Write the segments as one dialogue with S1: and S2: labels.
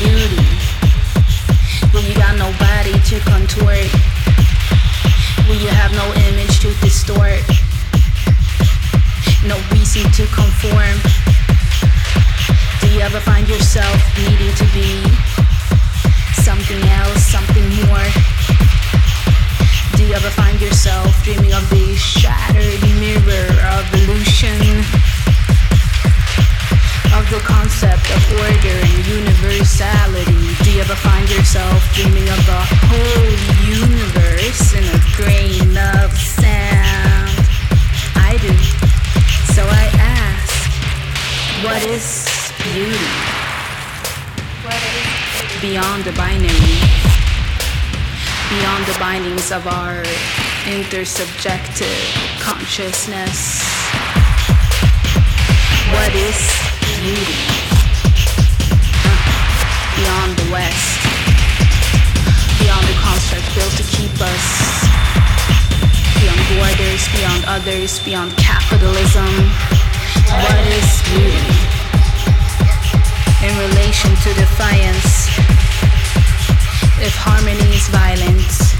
S1: beauty when you got nobody to contort, when you have no image to distort, no reason to conform. Do you ever find yourself needing to be something else, something more? Do you ever find yourself dreaming of these? Concept of order and universality? Do you ever find yourself dreaming of the whole universe in a grain of sand? I do. So I ask, what is beauty? Beyond the binary, beyond the bindings of our intersubjective consciousness. What is beauty? Others, beyond capitalism. What is beauty? In relation to defiance, if harmony is violence,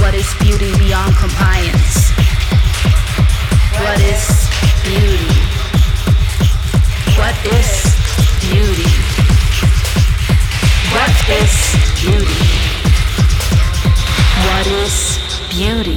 S1: what is beauty beyond compliance? What is beauty? What is beauty? What is beauty? What is beauty?